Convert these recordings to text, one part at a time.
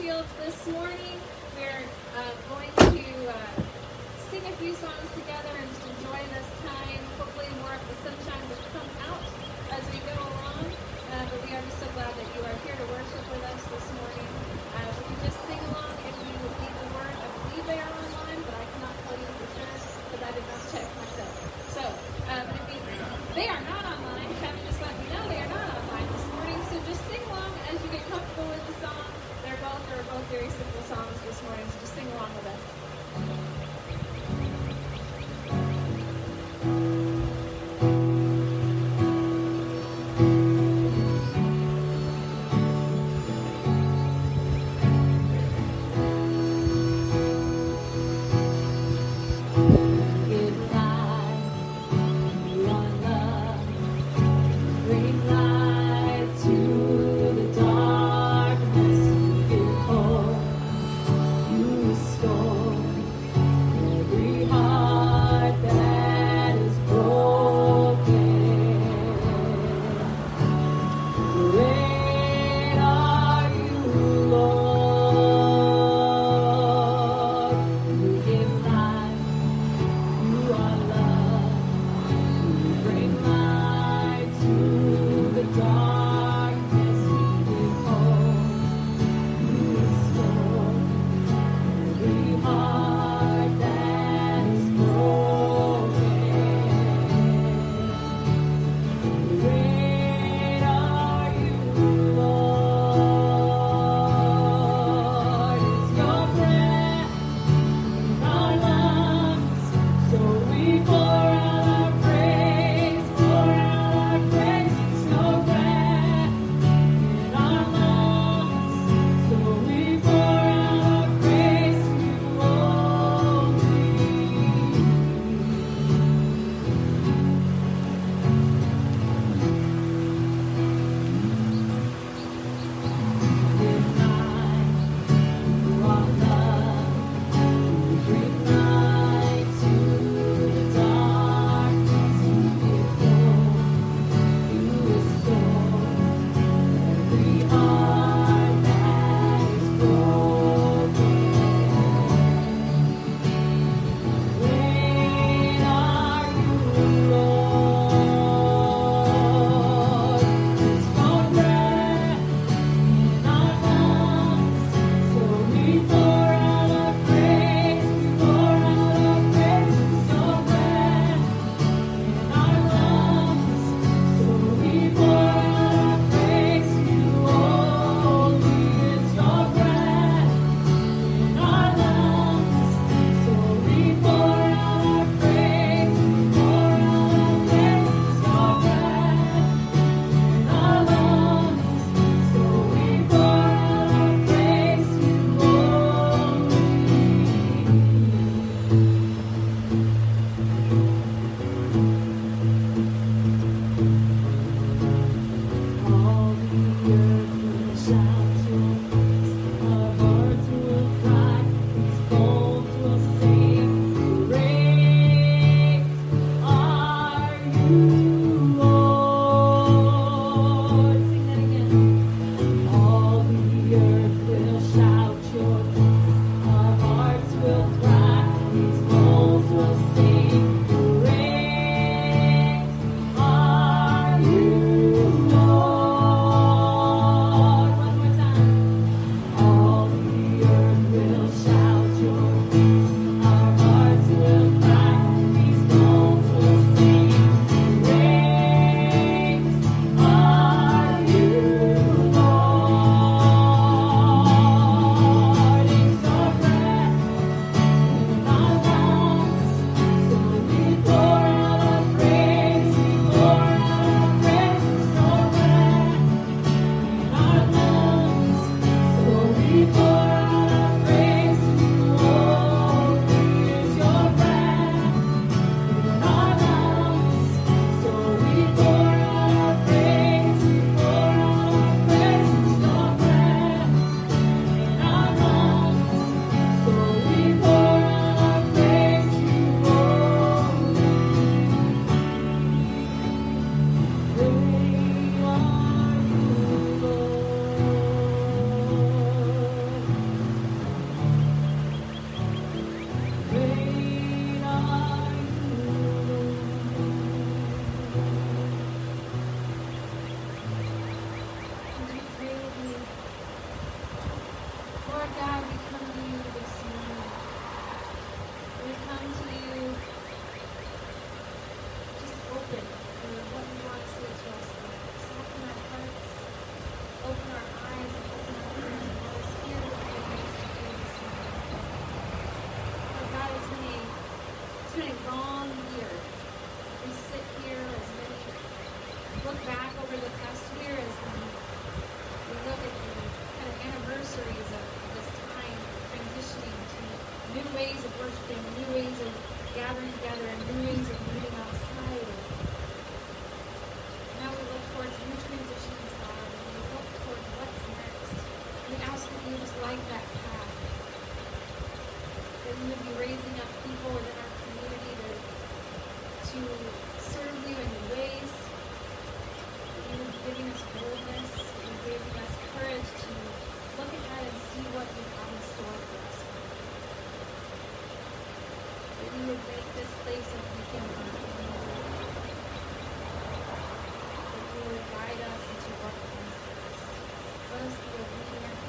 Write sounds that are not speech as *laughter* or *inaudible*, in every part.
Shields this morning. We're uh, going to uh, sing a few songs together and just enjoy this time. Hopefully, more of the sunshine will come out as we go along. Uh, but we are just so glad that you are here to worship with us this morning. Uh, we can just sing along if you need the word. I believe You would make this place if we that you would guide us into what comes first. First,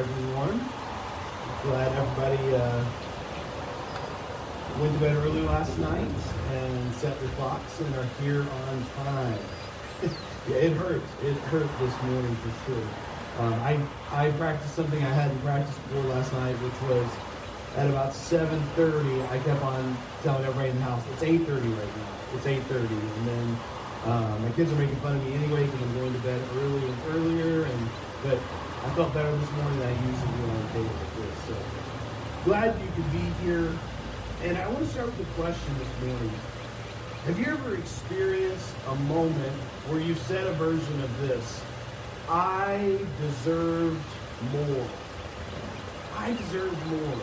everyone. Glad everybody uh, went to bed early last night and set their clocks and are here on time. *laughs* yeah, it hurt. It hurt this morning for sure. Um, I I practiced something I hadn't practiced before last night, which was at about 7:30. I kept on telling everybody in the house, "It's 8:30 right now. It's 8:30," and then um, my kids are making fun of me anyway because I'm going to bed early and earlier. And but I felt better this morning than I usually do on a day like this. So glad you could be here. And I want to start with a question this morning. Have you ever experienced a moment where you said a version of this? I deserved more. I deserved more.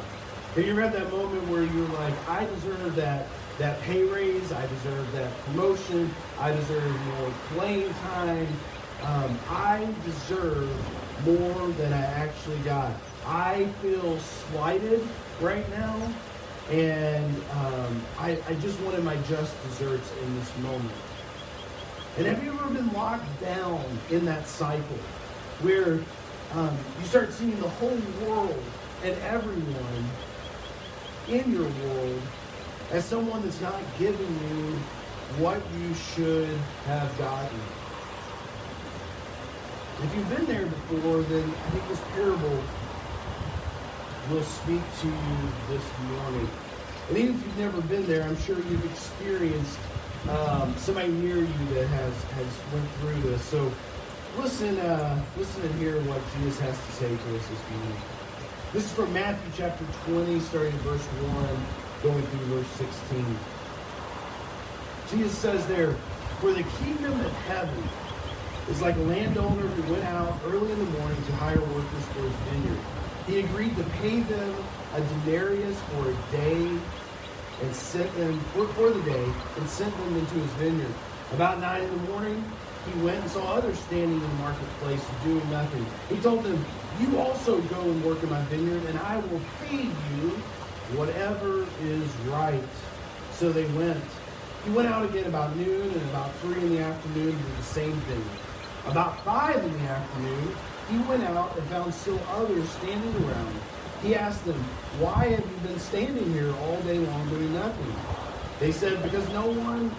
Have you ever had that moment where you're like, I deserve that that pay raise, I deserve that promotion, I deserve more playing time, um, I deserve more than I actually got. I feel slighted right now, and um, I, I just wanted my just desserts in this moment. And have you ever been locked down in that cycle where um, you start seeing the whole world and everyone in your world as someone that's not giving you what you should have gotten. If you've been there before, then I think this parable will speak to you this morning. And even if you've never been there, I'm sure you've experienced um, somebody near you that has has went through this. So listen, uh, listen and hear what Jesus has to say to us this morning. This is from Matthew chapter 20, starting in verse 1, going through verse 16. Jesus says there, For the kingdom of heaven is like a landowner who went out early in the morning to hire workers for his vineyard. He agreed to pay them a denarius for a day and sent them for, for the day and sent them into his vineyard. About nine in the morning, he went and saw others standing in the marketplace doing nothing. He told them, You also go and work in my vineyard, and I will pay you whatever is right. So they went. He went out again about noon, and about three in the afternoon did the same thing. About five in the afternoon, he went out and found still others standing around. He asked them, Why have you been standing here all day long doing nothing? They said, Because no one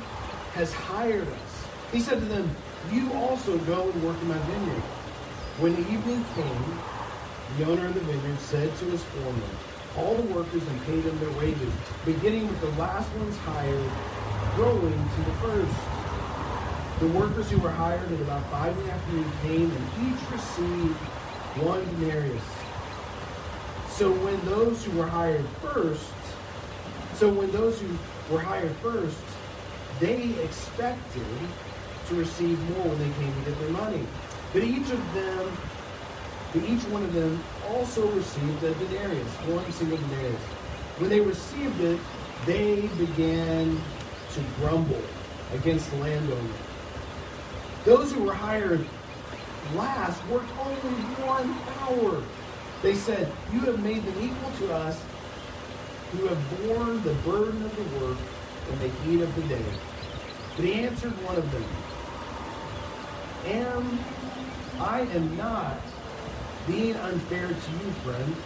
has hired us. He said to them, You also go and work in my vineyard. When evening came, the owner of the vineyard said to his foreman, All the workers and pay them their wages, beginning with the last ones hired, going to the first. The workers who were hired at about five in the afternoon came and each received one denarius. So when those who were hired first, so when those who were hired first, they expected to receive more when they came to get their money. But each of them, but each one of them also received a denarius, one single denarius. When they received it, they began to grumble against the landowner. Those who were hired last worked only one hour. They said, You have made them equal to us who have borne the burden of the work and the heat of the day. But he answered one of them, Am I am not being unfair to you, friend.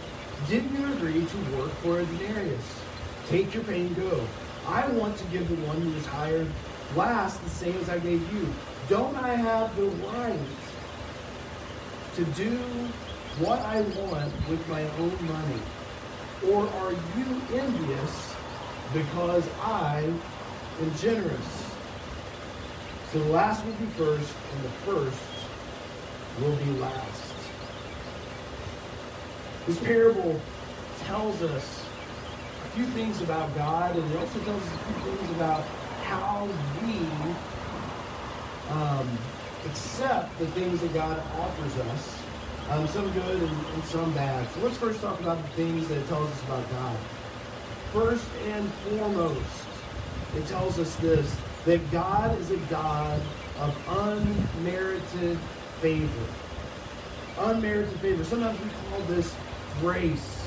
Didn't you agree to work for a denarius? Take your pay and go. I want to give the one who was hired last the same as I gave you. Don't I have the right to do what I want with my own money? Or are you envious because I am generous? So the last will be first, and the first will be last. This parable tells us a few things about God, and it also tells us a few things about how we um, accept the things that God offers us, um, some good and, and some bad. So let's first talk about the things that it tells us about God. First and foremost, it tells us this that God is a God of unmerited favor. Unmerited favor. Sometimes we call this grace.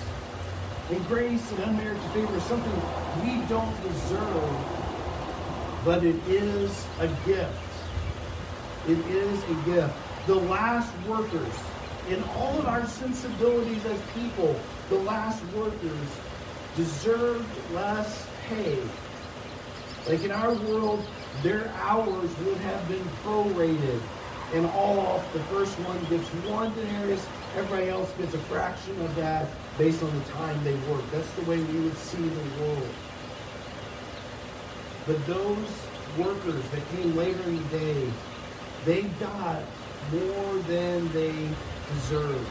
And grace and unmerited favor is something we don't deserve, but it is a gift. It is a gift. The last workers in all of our sensibilities as people, the last workers deserved less pay. Like in our world, their hours would have been prorated and all off. The first one gets one denarius, everybody else gets a fraction of that based on the time they work. That's the way we would see the world. But those workers that came later in the day, they got more than they deserved.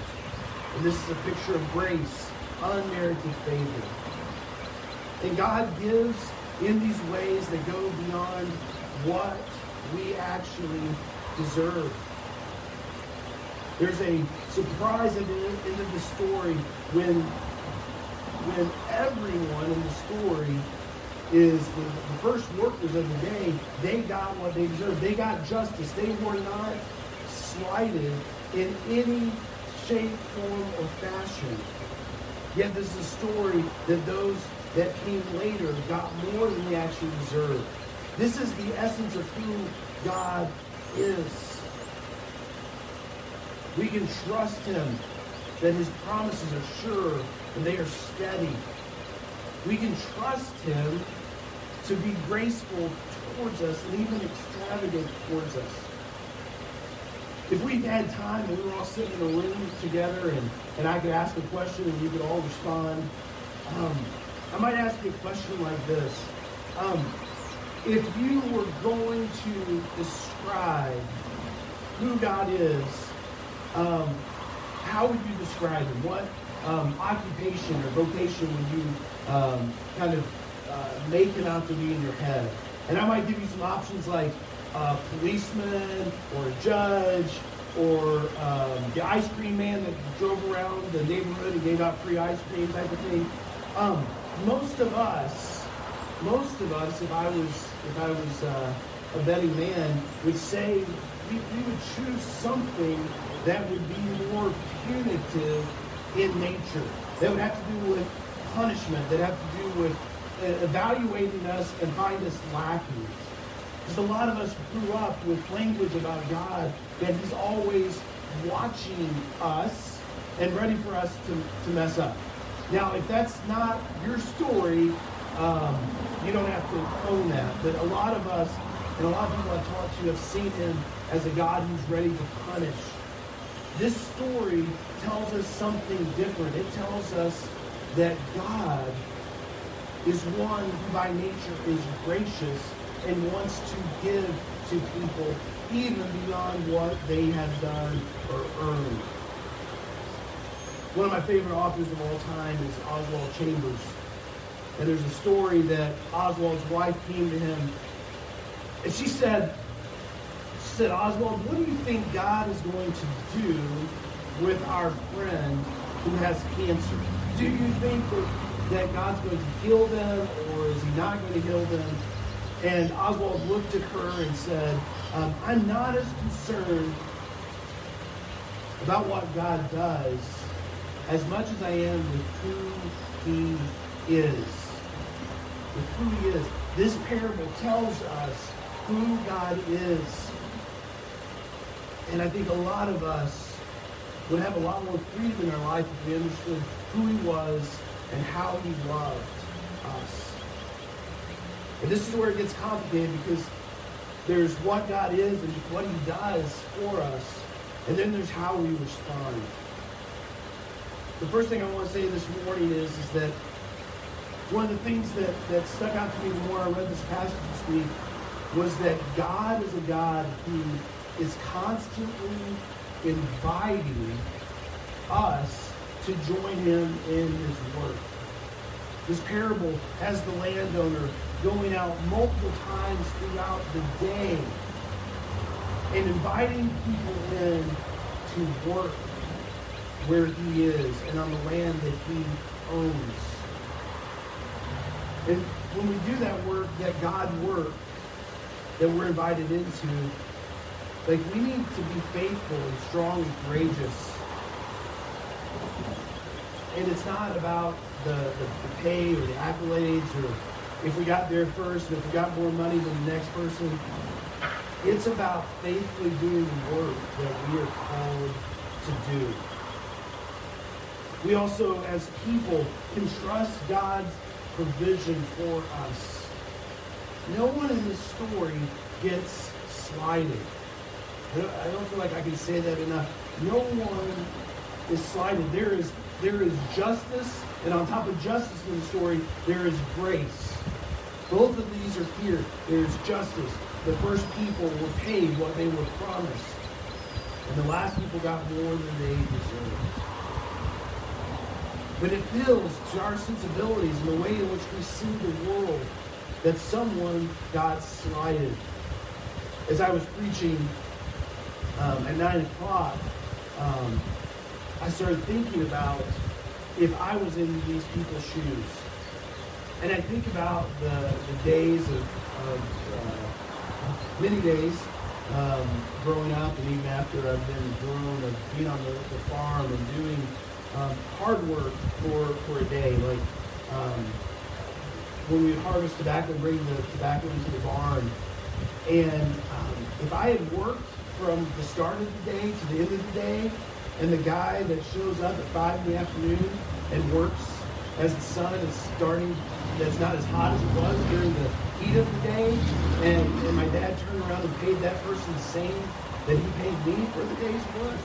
And this is a picture of grace, unmerited favor. And God gives in these ways that go beyond what we actually deserve. There's a surprise at the end of the story when, when everyone in the story is the, the first workers of the day, they got what they deserved. They got justice. They were not slighted in any shape, form, or fashion. Yet this is a story that those that came later got more than they actually deserved. This is the essence of who God is. We can trust him that his promises are sure and they are steady. We can trust him to be graceful towards us and even extravagant towards us. If we had time and we were all sitting in a room together and, and I could ask a question and you could all respond, um, I might ask you a question like this. Um, if you were going to describe who God is, um, how would you describe him? What um, occupation or vocation when you um, kind of uh, make him out to be in your head? And I might give you some options like a policeman or a judge or um, the ice cream man that drove around the neighborhood and gave out free ice cream type of thing. Um, most of us, most of us, if I was if I was uh, a betting man, would say we, we would choose something that would be more punitive in nature. That would have to do with punishment. That have to do with uh, evaluating us and find us lacking. Because a lot of us grew up with language about God that He's always watching us and ready for us to, to mess up. Now, if that's not your story, um, you don't have to own that. But a lot of us, and a lot of people I've talked to, have seen Him as a God who's ready to punish. This story tells us something different. It tells us that God is one who by nature is gracious and wants to give to people even beyond what they have done or earned. One of my favorite authors of all time is Oswald Chambers. And there's a story that Oswald's wife came to him and she said, said, Oswald, what do you think God is going to do with our friend who has cancer? Do you think that, God's going to heal them or is he not going to heal them? And Oswald looked at her and said, um, I'm not as concerned about what God does as much as I am with who he is. With who he is. This parable tells us who God is. And I think a lot of us would have a lot more freedom in our life if we understood who he was and how he loved us. And this is where it gets complicated because there's what God is and what he does for us. And then there's how we respond. The first thing I want to say this morning is, is that one of the things that, that stuck out to me the more I read this passage this week was that God is a God who is constantly inviting us to join him in his work. This parable has the landowner going out multiple times throughout the day and inviting people in to work where he is and on the land that he owns. And when we do that work, that God work that we're invited into, like we need to be faithful and strong and courageous. And it's not about the, the, the pay or the accolades or if we got there first and if we got more money than the next person. It's about faithfully doing the work that we are called to do. We also, as people, can trust God's provision for us. No one in this story gets slighted. I don't, feel like I can say that enough. No one is slighted. There is there is justice, and on top of justice in the story, there is grace. Both of these are here. There's justice. The first people were paid what they were promised. And the last people got more than they deserved. But it feels to our sensibilities and the way in which we see the world that someone got slighted. As I was preaching um, at 9 o'clock, um, I started thinking about if I was in these people's shoes. And I think about the, the days of, of uh, many days um, growing up and even after I've been grown of being on the, the farm and doing um, hard work for, for a day. Like um, when we harvest tobacco, and bring the tobacco into the barn. And um, if I had worked from the start of the day to the end of the day, and the guy that shows up at 5 in the afternoon and works as the sun is starting, that's not as hot as it was during the heat of the day, and, and my dad turned around and paid that person the same that he paid me for the day's work,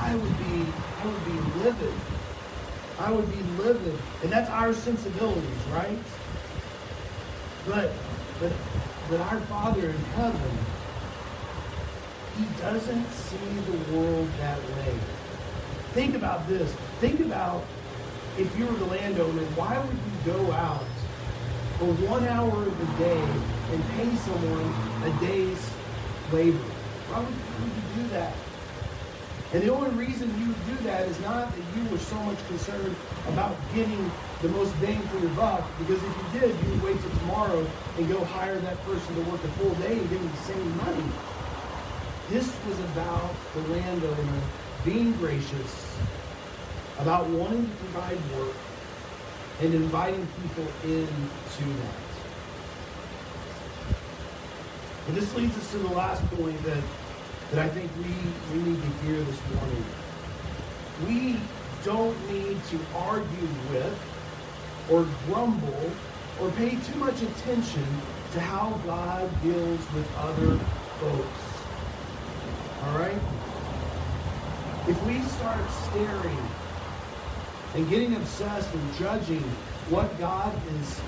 I would be, I would be livid. I would be livid. And that's our sensibilities, right? But, but, but our Father in heaven, He doesn't see the world that way. Think about this. Think about if you were the landowner, why would you go out for one hour of the day and pay someone a day's labor? Why would, you do that? And the only reason you would do that is not that you were so much concerned about getting the most bang for your buck, because if you did, you would wait till tomorrow and go hire that person to work a full day and give them the same money. This was about the landowner being gracious, about wanting to provide work, and inviting people into that. And this leads us to the last point that, that I think we, we need to hear this morning. We don't need to argue with or grumble or pay too much attention to how God deals with other folks. All right? If we start staring and getting obsessed and judging what God is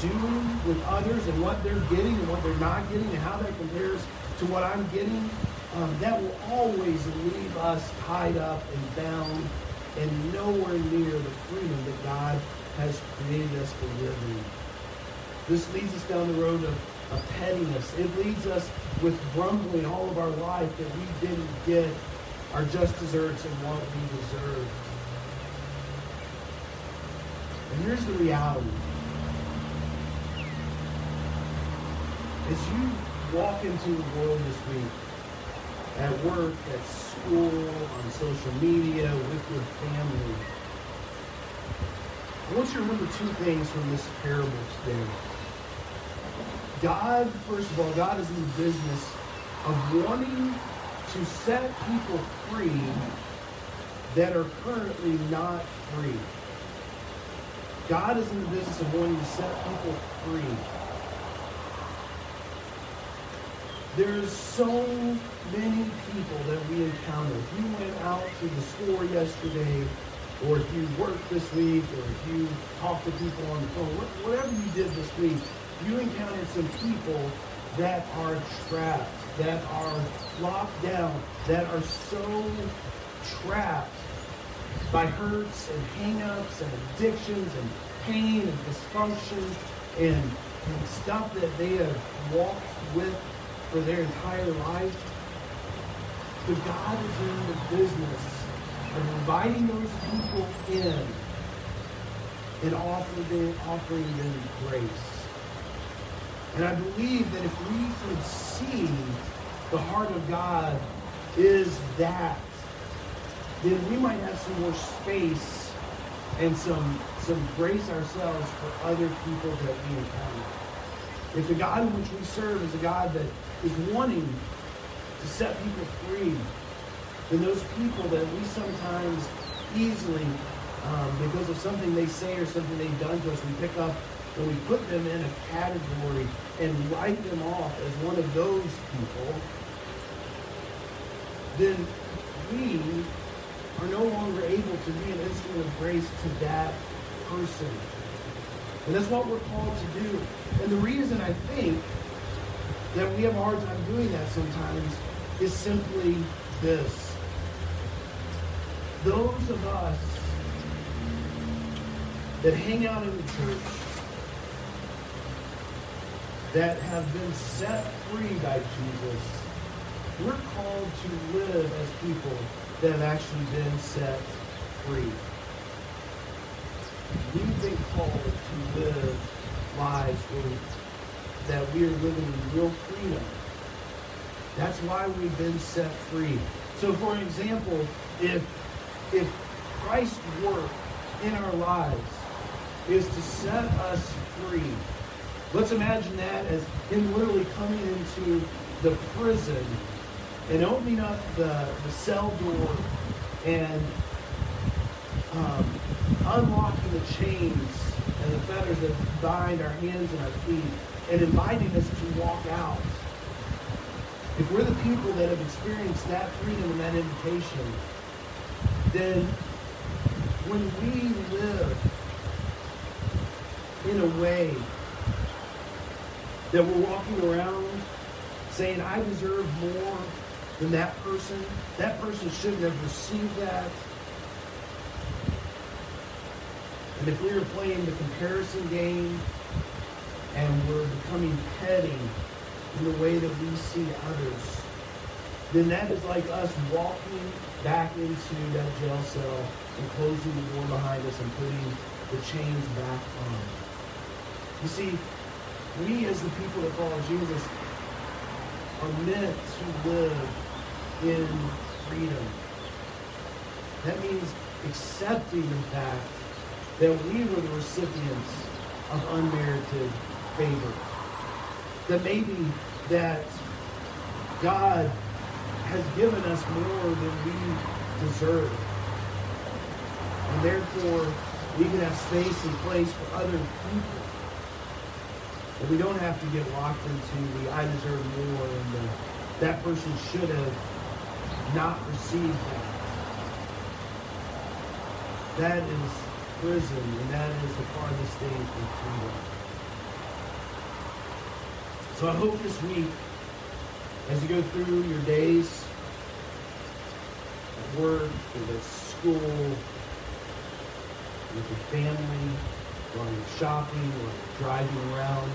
doing with others and what they're getting and what they're not getting and how that compares to what I'm getting, um, that will always leave us tied up and bound and nowhere near the freedom that God has created us to live in. This leads us down the road of, of pettiness. It leads us with grumbling all of our life that we didn't get our just desserts and what we deserved. And here's the reality. As you walk into the world this week, at work, at school, on social media, with your family, I want you to remember two things from this parable today. God, first of all, God is in the business of wanting to set people free that are currently not free. God is in the business of wanting to set people free. There's so many people that we encounter. If you went out to the store yesterday, or if you worked this week, or if you talked to people on the phone, whatever you did this week, you encountered some people that are trapped, that are locked down, that are so trapped by hurts and hang-ups and addictions and pain and dysfunction and, and stuff that they have walked with for their entire life. But God is in the business of inviting those people in and offering them, offering them grace. And I believe that if we could see the heart of God is that, then we might have some more space and some some grace ourselves for other people that we encounter. If the God in which we serve is a God that is wanting to set people free, then those people that we sometimes easily, um, because of something they say or something they've done to us, we pick up and we put them in a category and write them off as one of those people, then we are no longer able to be an instrument of grace to that person. And that's what we're called to do. And the reason I think that we have a hard time doing that sometimes is simply this. Those of us that hang out in the church that have been set free by Jesus, we're called to live as people that have actually been set free. We've been called to live lives where, that we are living in real freedom. That's why we've been set free. So, for example, if if Christ's work in our lives is to set us free, let's imagine that as him literally coming into the prison and opening up the, the cell door and um, unlocking the chains and the fetters that bind our hands and our feet and inviting us to walk out. If we're the people that have experienced that freedom and that invitation, then when we live in a way that we're walking around saying, I deserve more than that person, that person shouldn't have received that. And if we are playing the comparison game and we're becoming petty in the way that we see others, then that is like us walking back into that jail cell and closing the door behind us and putting the chains back on. You see, we as the people that follow Jesus are meant to live in freedom. That means accepting the fact that we were the recipients of unmerited favor. That maybe that God has given us more than we deserve. And therefore, we can have space and place for other people. We don't have to get locked into the I deserve more and the, that person should have not received that. That is prison, and that is the farthest thing from freedom. So I hope this week, as you go through your days at work, or at school, with your family, you're shopping, or driving around,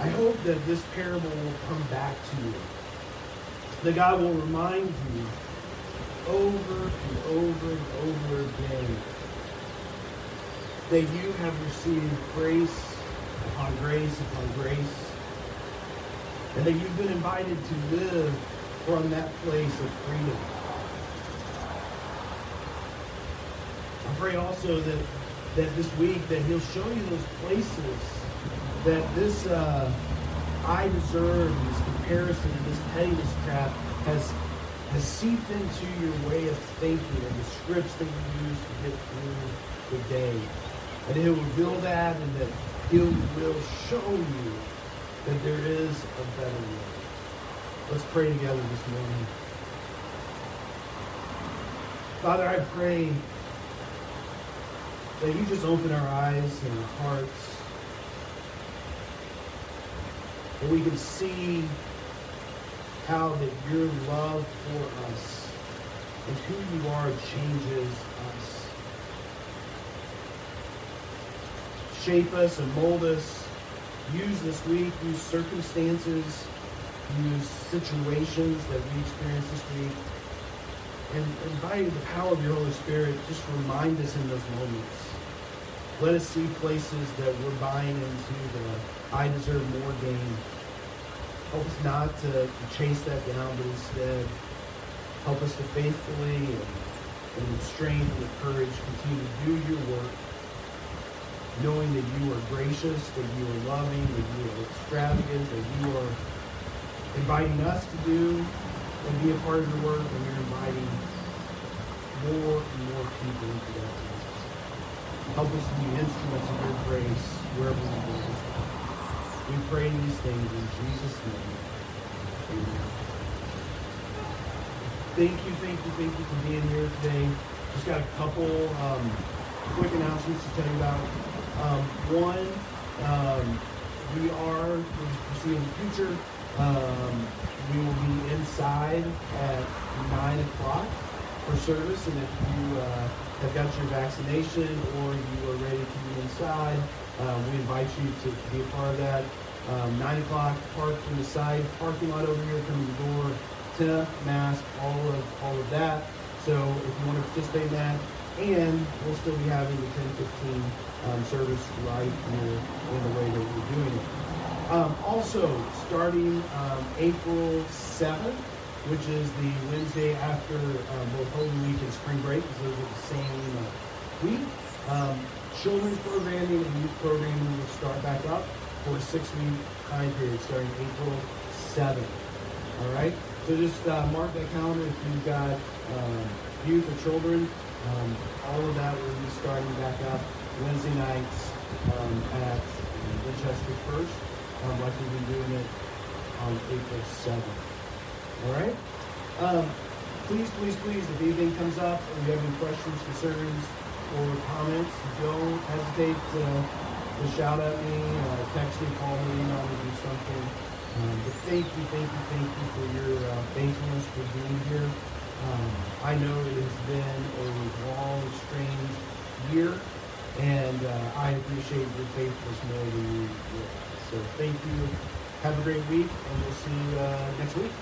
I hope that this parable will come back to you. That God will remind you over and over and over again that you have received grace upon grace upon grace, and that you've been invited to live from that place of freedom. I pray also that, that this week that He'll show you those places that this uh, I deserve, this comparison, and this pettiness trap has has seeped into your way of thinking and the scripts that you use to get through the day. And he'll reveal that and that he will show you that there is a better way. Let's pray together this morning. Father, I pray that you just open our eyes and our hearts that we can see how that your love for us and who you are changes us. Shape us and mold us. Use this week, use circumstances, use situations that we experience this week. And, and by the power of your Holy Spirit, just remind us in those moments. Let us see places that we're buying into the I deserve more game Help us not to, to chase that down, but instead help us to faithfully and, and with strength and with courage continue to do your work, knowing that you are gracious, that you are loving, that you are extravagant, that you are inviting us to do and be a part of your work, and you're inviting more and more people into that. Help us to be instruments of your grace wherever we go. We pray these things in Jesus' name. Amen. Thank you, thank you, thank you for being here today. Just got a couple um, quick announcements to tell you about. Um, one, um, we are, in the future, um, we will be inside at 9 o'clock for service. And if you uh, have got your vaccination or you are ready to be inside, um, we invite you to, be a part of that. Um, 9 o'clock, park in the side parking lot over here, to the door, tent, mask, all of all of that. So if you want to participate in that, and we'll still be having the 10:15 um, service right here in the way that we're doing it. Um, also, starting um, April 7th, which is the Wednesday after um, both Holy Week and Spring Break, because those are the same uh, week. Um, children's programming and youth programming will start back up for a six-week time period starting April 7th. All right. So just uh, mark that calendar if you've got um, youth or children. Um, all of that will be starting back up Wednesday nights um, at Winchester First, um, like we've been doing it on April 7th. All right. Um, please, please, please, if anything comes up or you have any questions, concerns, or comments, don't hesitate to, to shout at me, uh, text me, call me, email me, do something. Um, but thank you, thank you, thank you for your uh, for being here. Um, I know it has been a long, strange year, and uh, I appreciate your faithfulness more than you realize. So thank you. Have a great week, and we'll see you uh, next week.